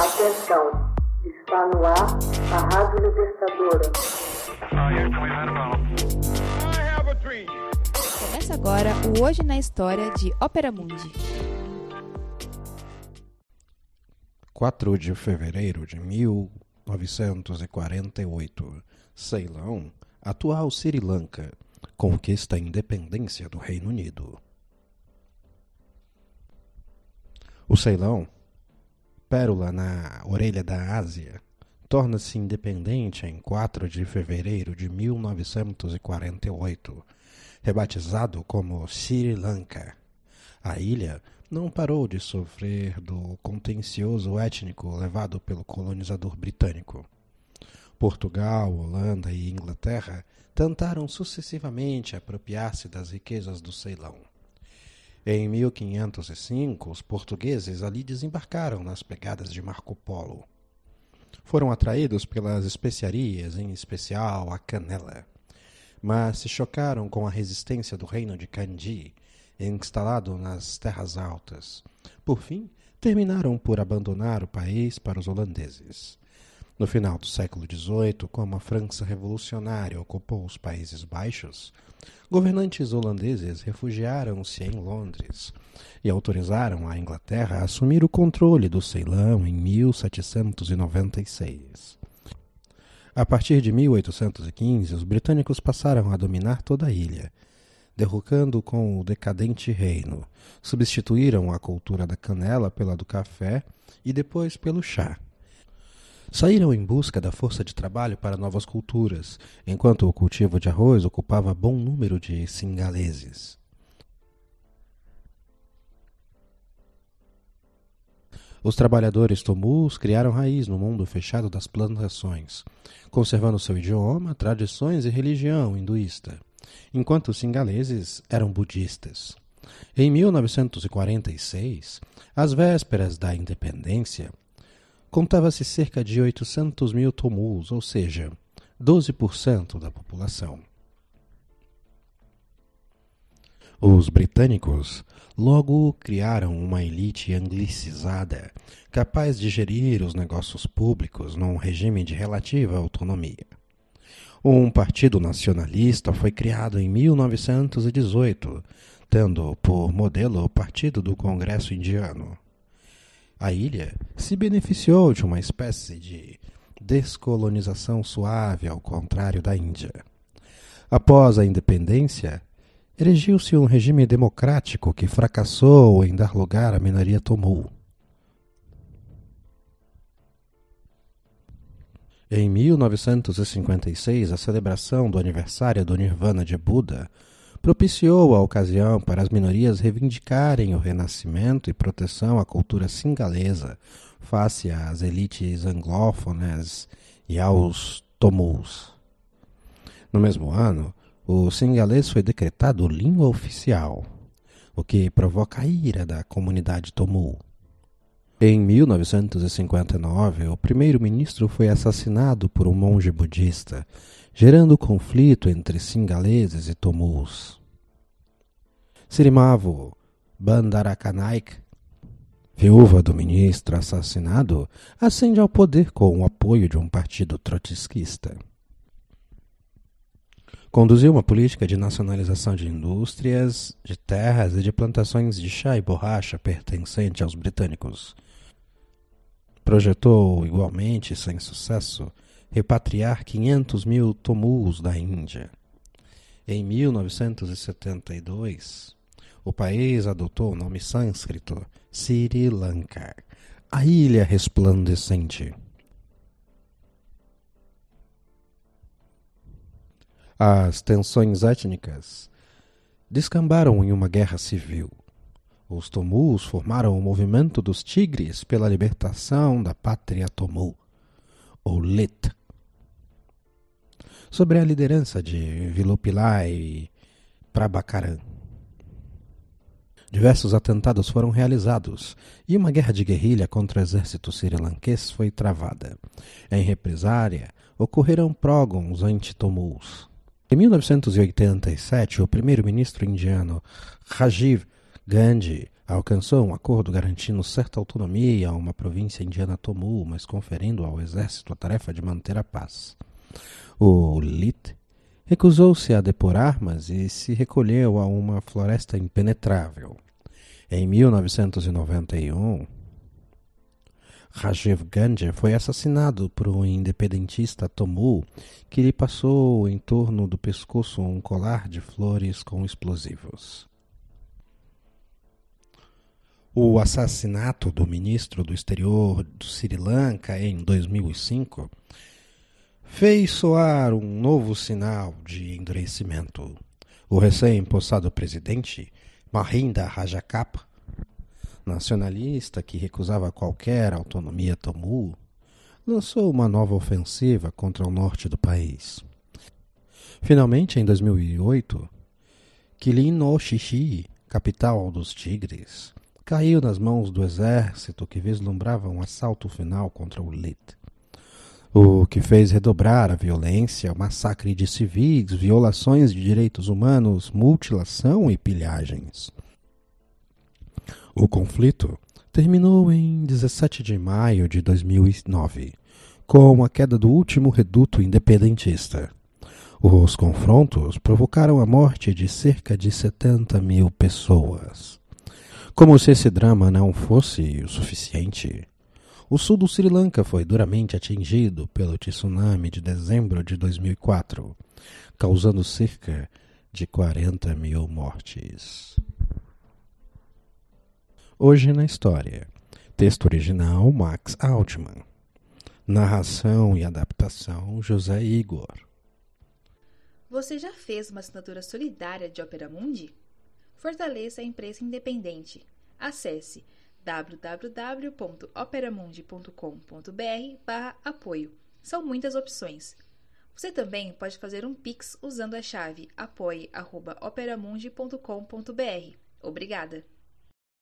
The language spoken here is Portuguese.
Atenção, está no ar a Rádio Libertadora. Começa agora o Hoje na História de Ópera Mundi. 4 de fevereiro de 1948, Ceilão, atual Sri Lanka, conquista a independência do Reino Unido. O Ceilão, pérola na orelha da Ásia, torna-se independente em 4 de fevereiro de 1948, rebatizado como Sri Lanka. A ilha não parou de sofrer do contencioso étnico levado pelo colonizador britânico. Portugal, Holanda e Inglaterra tentaram sucessivamente apropriar-se das riquezas do Ceilão. Em 1505, os portugueses ali desembarcaram nas pegadas de Marco Polo. Foram atraídos pelas especiarias, em especial a canela, mas se chocaram com a resistência do reino de Kandy, instalado nas terras altas. Por fim, terminaram por abandonar o país para os holandeses. No final do século XVIII, como a França revolucionária ocupou os Países Baixos, governantes holandeses refugiaram-se em Londres e autorizaram a Inglaterra a assumir o controle do Ceilão em 1796. A partir de 1815, os britânicos passaram a dominar toda a ilha, derrocando com o decadente reino. Substituíram a cultura da canela pela do café e depois pelo chá. Saíram em busca da força de trabalho para novas culturas, enquanto o cultivo de arroz ocupava bom número de singaleses. Os trabalhadores tomus criaram raiz no mundo fechado das plantações, conservando seu idioma, tradições e religião hinduísta, enquanto os singaleses eram budistas. Em 1946, às vésperas da independência, contava-se cerca de 800 mil tomus, ou seja, 12% da população. Os britânicos logo criaram uma elite anglicizada, capaz de gerir os negócios públicos num regime de relativa autonomia. Um partido nacionalista foi criado em 1918, tendo por modelo o Partido do Congresso Indiano. A ilha se beneficiou de uma espécie de descolonização suave, ao contrário da Índia. Após a independência, erigiu-se um regime democrático que fracassou em dar lugar à minoria Tomul. Em 1956, a celebração do aniversário do Nirvana de Buda propiciou a ocasião para as minorias reivindicarem o renascimento e proteção à cultura singalesa face às elites anglófonas e aos tomus. No mesmo ano, o singalês foi decretado língua oficial, o que provoca a ira da comunidade tomu. Em 1959, o primeiro-ministro foi assassinado por um monge budista gerando conflito entre singaleses e tomus. Sirimavo Bandarakanaik, viúva do ministro assassinado, ascende ao poder com o apoio de um partido trotskista. Conduziu uma política de nacionalização de indústrias, de terras e de plantações de chá e borracha pertencente aos britânicos. Projetou, igualmente sem sucesso, repatriar 500 mil tomus da Índia. Em 1972, o país adotou o nome sânscrito Sri Lanka, a ilha resplandecente. As tensões étnicas descambaram em uma guerra civil. Os Tomus formaram o movimento dos Tigres pela libertação da pátria Tomu, ou Lit, sobre a liderança de Vilupilai Prabhakaran. Diversos atentados foram realizados e uma guerra de guerrilha contra o exército sri-lanquês foi travada. Em represária, ocorreram prógons anti-tomus. Em 1987, o primeiro-ministro indiano Rajiv Gandhi alcançou um acordo garantindo certa autonomia a uma província indiana Tomul, mas conferindo ao exército a tarefa de manter a paz. O Lit recusou-se a depor armas e se recolheu a uma floresta impenetrável. Em 1991, Rajiv Gandhi foi assassinado por um independentista Tomul que lhe passou em torno do pescoço um colar de flores com explosivos. O assassinato do ministro do exterior do Sri Lanka em 2005 fez soar um novo sinal de endurecimento. O recém-possado presidente, Mahinda Rajapaksa, nacionalista que recusava qualquer autonomia Tamul, lançou uma nova ofensiva contra o norte do país. Finalmente, em 2008, Kilin no Xixi, capital dos tigres, caiu nas mãos do exército que vislumbrava um assalto final contra o Lit. O que fez redobrar a violência, o massacre de civis, violações de direitos humanos, mutilação e pilhagens. O conflito terminou em 17 de maio de 2009, com a queda do último reduto independentista. Os confrontos provocaram a morte de cerca de 70 mil pessoas. Como se esse drama não fosse o suficiente, o sul do Sri Lanka foi duramente atingido pelo tsunami de dezembro de 2004, causando cerca de 40 mil mortes. Hoje na História. Texto original Max Altman. Narração e adaptação José Igor. Você já fez uma assinatura solidária de Opera Mundi? Fortaleça a imprensa independente. Acesse www.operamundi.com.br/apoio. São muitas opções. Você também pode fazer um Pix usando a chave apoie.operamundi.com.br. Obrigada!